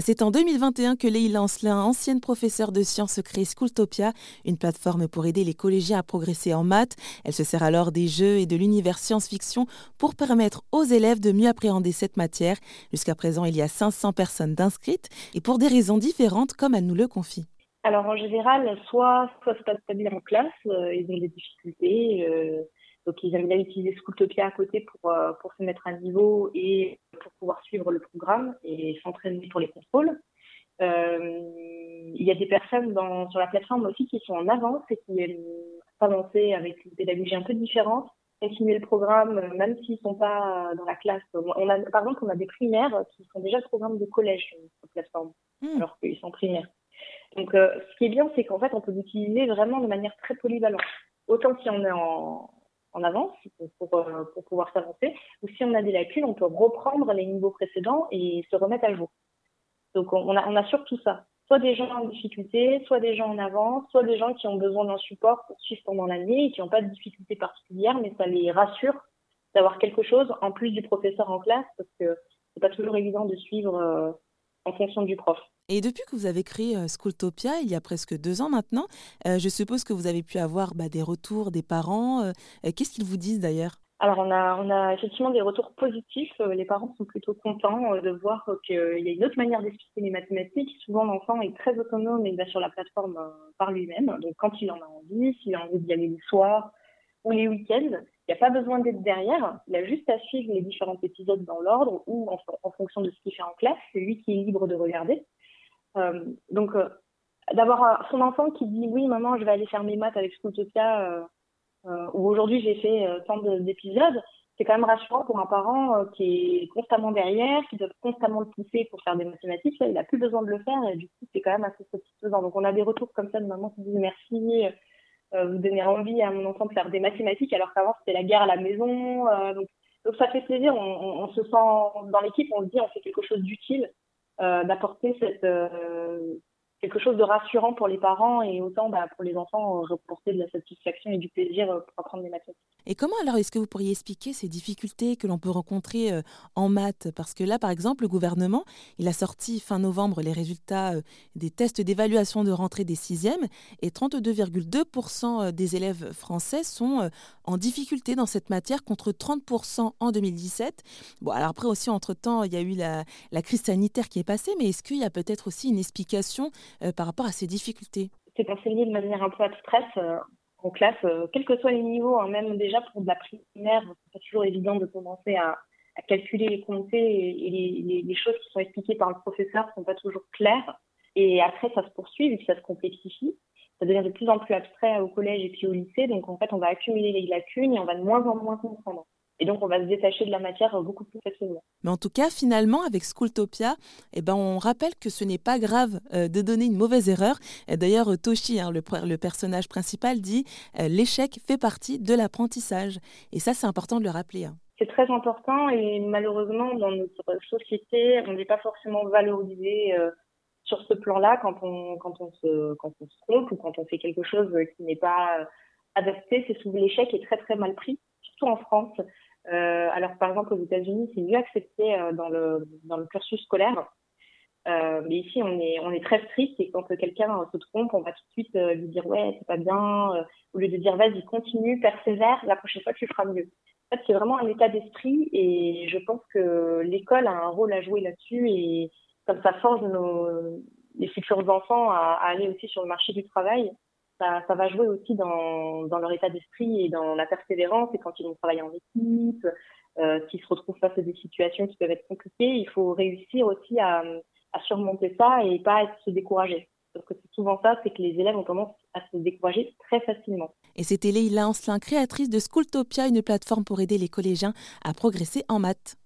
C'est en 2021 que Leïla Ancelin, ancienne professeure de sciences, crée Schooltopia, une plateforme pour aider les collégiens à progresser en maths. Elle se sert alors des jeux et de l'univers science-fiction pour permettre aux élèves de mieux appréhender cette matière. Jusqu'à présent, il y a 500 personnes d'inscrites et pour des raisons différentes, comme elle nous le confie. Alors en général, soit, soit passe pas bien en classe, euh, ils ont des difficultés. Euh, donc ils aiment bien utiliser Schooltopia à côté pour, euh, pour se mettre à niveau et pour pouvoir suivre le programme et s'entraîner pour les contrôles. Euh, il y a des personnes dans, sur la plateforme aussi qui sont en avance et qui aiment avancer avec une pédagogie un peu différente, continuer le programme même s'ils sont pas dans la classe. On a, par exemple, on a des primaires qui sont déjà le programme de collège sur la plateforme, hmm. alors qu'ils sont primaires. Donc, euh, ce qui est bien, c'est qu'en fait, on peut l'utiliser vraiment de manière très polyvalente. Autant si on est en, en avance pour, euh, pour, pouvoir s'avancer, ou si on a des lacunes, on peut reprendre les niveaux précédents et se remettre à jour. Donc on, a, on a surtout ça. Soit des gens en difficulté, soit des gens en avance, soit des gens qui ont besoin d'un support pour suivre pendant l'année et qui n'ont pas de difficulté particulière, mais ça les rassure d'avoir quelque chose en plus du professeur en classe, parce que c'est pas toujours évident de suivre euh, en fonction du prof. Et depuis que vous avez créé euh, Schooltopia, il y a presque deux ans maintenant, euh, je suppose que vous avez pu avoir bah, des retours des parents. Euh, qu'est-ce qu'ils vous disent d'ailleurs? Alors on a, on a effectivement des retours positifs. Les parents sont plutôt contents de voir qu'il y a une autre manière d'expliquer les mathématiques. Souvent l'enfant est très autonome et va sur la plateforme par lui-même. Donc quand il en a envie, s'il a envie d'y aller le soir ou les week-ends, il n'y a pas besoin d'être derrière. Il a juste à suivre les différents épisodes dans l'ordre ou en, fonction de ce qu'il fait en classe. C'est lui qui est libre de regarder. Euh, donc, euh, d'avoir son enfant qui dit oui, maman, je vais aller faire mes maths avec Schooltopia, euh, ou aujourd'hui j'ai fait tant d'épisodes, c'est quand même rassurant pour un parent qui est constamment derrière, qui doit constamment le pousser pour faire des mathématiques. Là, il a plus besoin de le faire et du coup, c'est quand même assez satisfaisant. Donc, on a des retours comme ça de maman qui disent merci, vous donnez envie à mon enfant de faire des mathématiques alors qu'avant c'était la guerre à la maison. donc, donc, ça fait plaisir. On, se sent dans l'équipe, on se dit on fait quelque chose d'utile euh, d'apporter cette euh, quelque chose de rassurant pour les parents et autant bah, pour les enfants euh, reporter de la satisfaction et du plaisir pour apprendre des mathématiques. Et comment alors est-ce que vous pourriez expliquer ces difficultés que l'on peut rencontrer en maths? Parce que là, par exemple, le gouvernement, il a sorti fin novembre les résultats des tests d'évaluation de rentrée des sixièmes et 32,2% des élèves français sont en difficulté dans cette matière contre 30% en 2017. Bon, alors après aussi, entre-temps, il y a eu la, crise sanitaire qui est passée, mais est-ce qu'il y a peut-être aussi une explication euh, par rapport à ces difficultés? C'est enseigné de manière un peu abstraite euh, en classe, euh, quels que soient les niveaux, hein, même déjà pour de la primaire, c'est pas toujours évident de commencer à, calculer les compter et, les, choses qui sont expliquées par le professeur sont pas toujours claires. Et après, ça se poursuit, vu que ça se complexifie. Ça devient de plus en plus abstrait au collège et puis au lycée. Donc, en fait, on va accumuler les lacunes et on va de moins en moins comprendre. Et donc, on va se détacher de la matière beaucoup plus facilement. Mais en tout cas, finalement, avec Schooltopia, eh ben, on rappelle que ce n'est pas grave euh, de donner une mauvaise erreur. D'ailleurs, Toshi, hein, le, personnage principal, dit euh, l'échec fait partie de l'apprentissage. Et ça, c'est important de le rappeler. Hein. C'est très important et malheureusement, dans notre société, on n'est pas forcément valorisé euh, sur ce plan-là quand on, quand, on se, quand on se trompe ou quand on fait quelque chose qui n'est pas adapté. C'est souvent l'échec est très très mal pris, surtout en France. Euh, alors, par exemple, aux États-Unis, c'est mieux accepté euh, dans, le, dans le cursus scolaire. Euh, mais ici, on est, on est très strict et quand quelqu'un se trompe, on va tout de suite euh, lui dire ouais, c'est pas bien, euh, au lieu de dire vas-y, continue, persévère, la prochaine fois tu feras mieux. En fait, c'est vraiment un état d'esprit et je pense que l'école a un rôle à jouer là-dessus et comme ça forge nos, les futurs enfants à, à, aller aussi sur le marché du travail, ça, va jouer aussi dans, leur état d'esprit et dans la persévérance. Et quand ils vont travailler en équipe, euh, s'ils se retrouvent face à des situations qui peuvent être compliquées, il faut réussir aussi à, surmonter ça et pas se décourager. Parce que c'est souvent ça, c'est que les élèves ont tendance à se décourager très facilement. Et c'était Leïla Ancelin, créatrice de Schooltopia, une plateforme pour aider les collégiens à progresser en maths.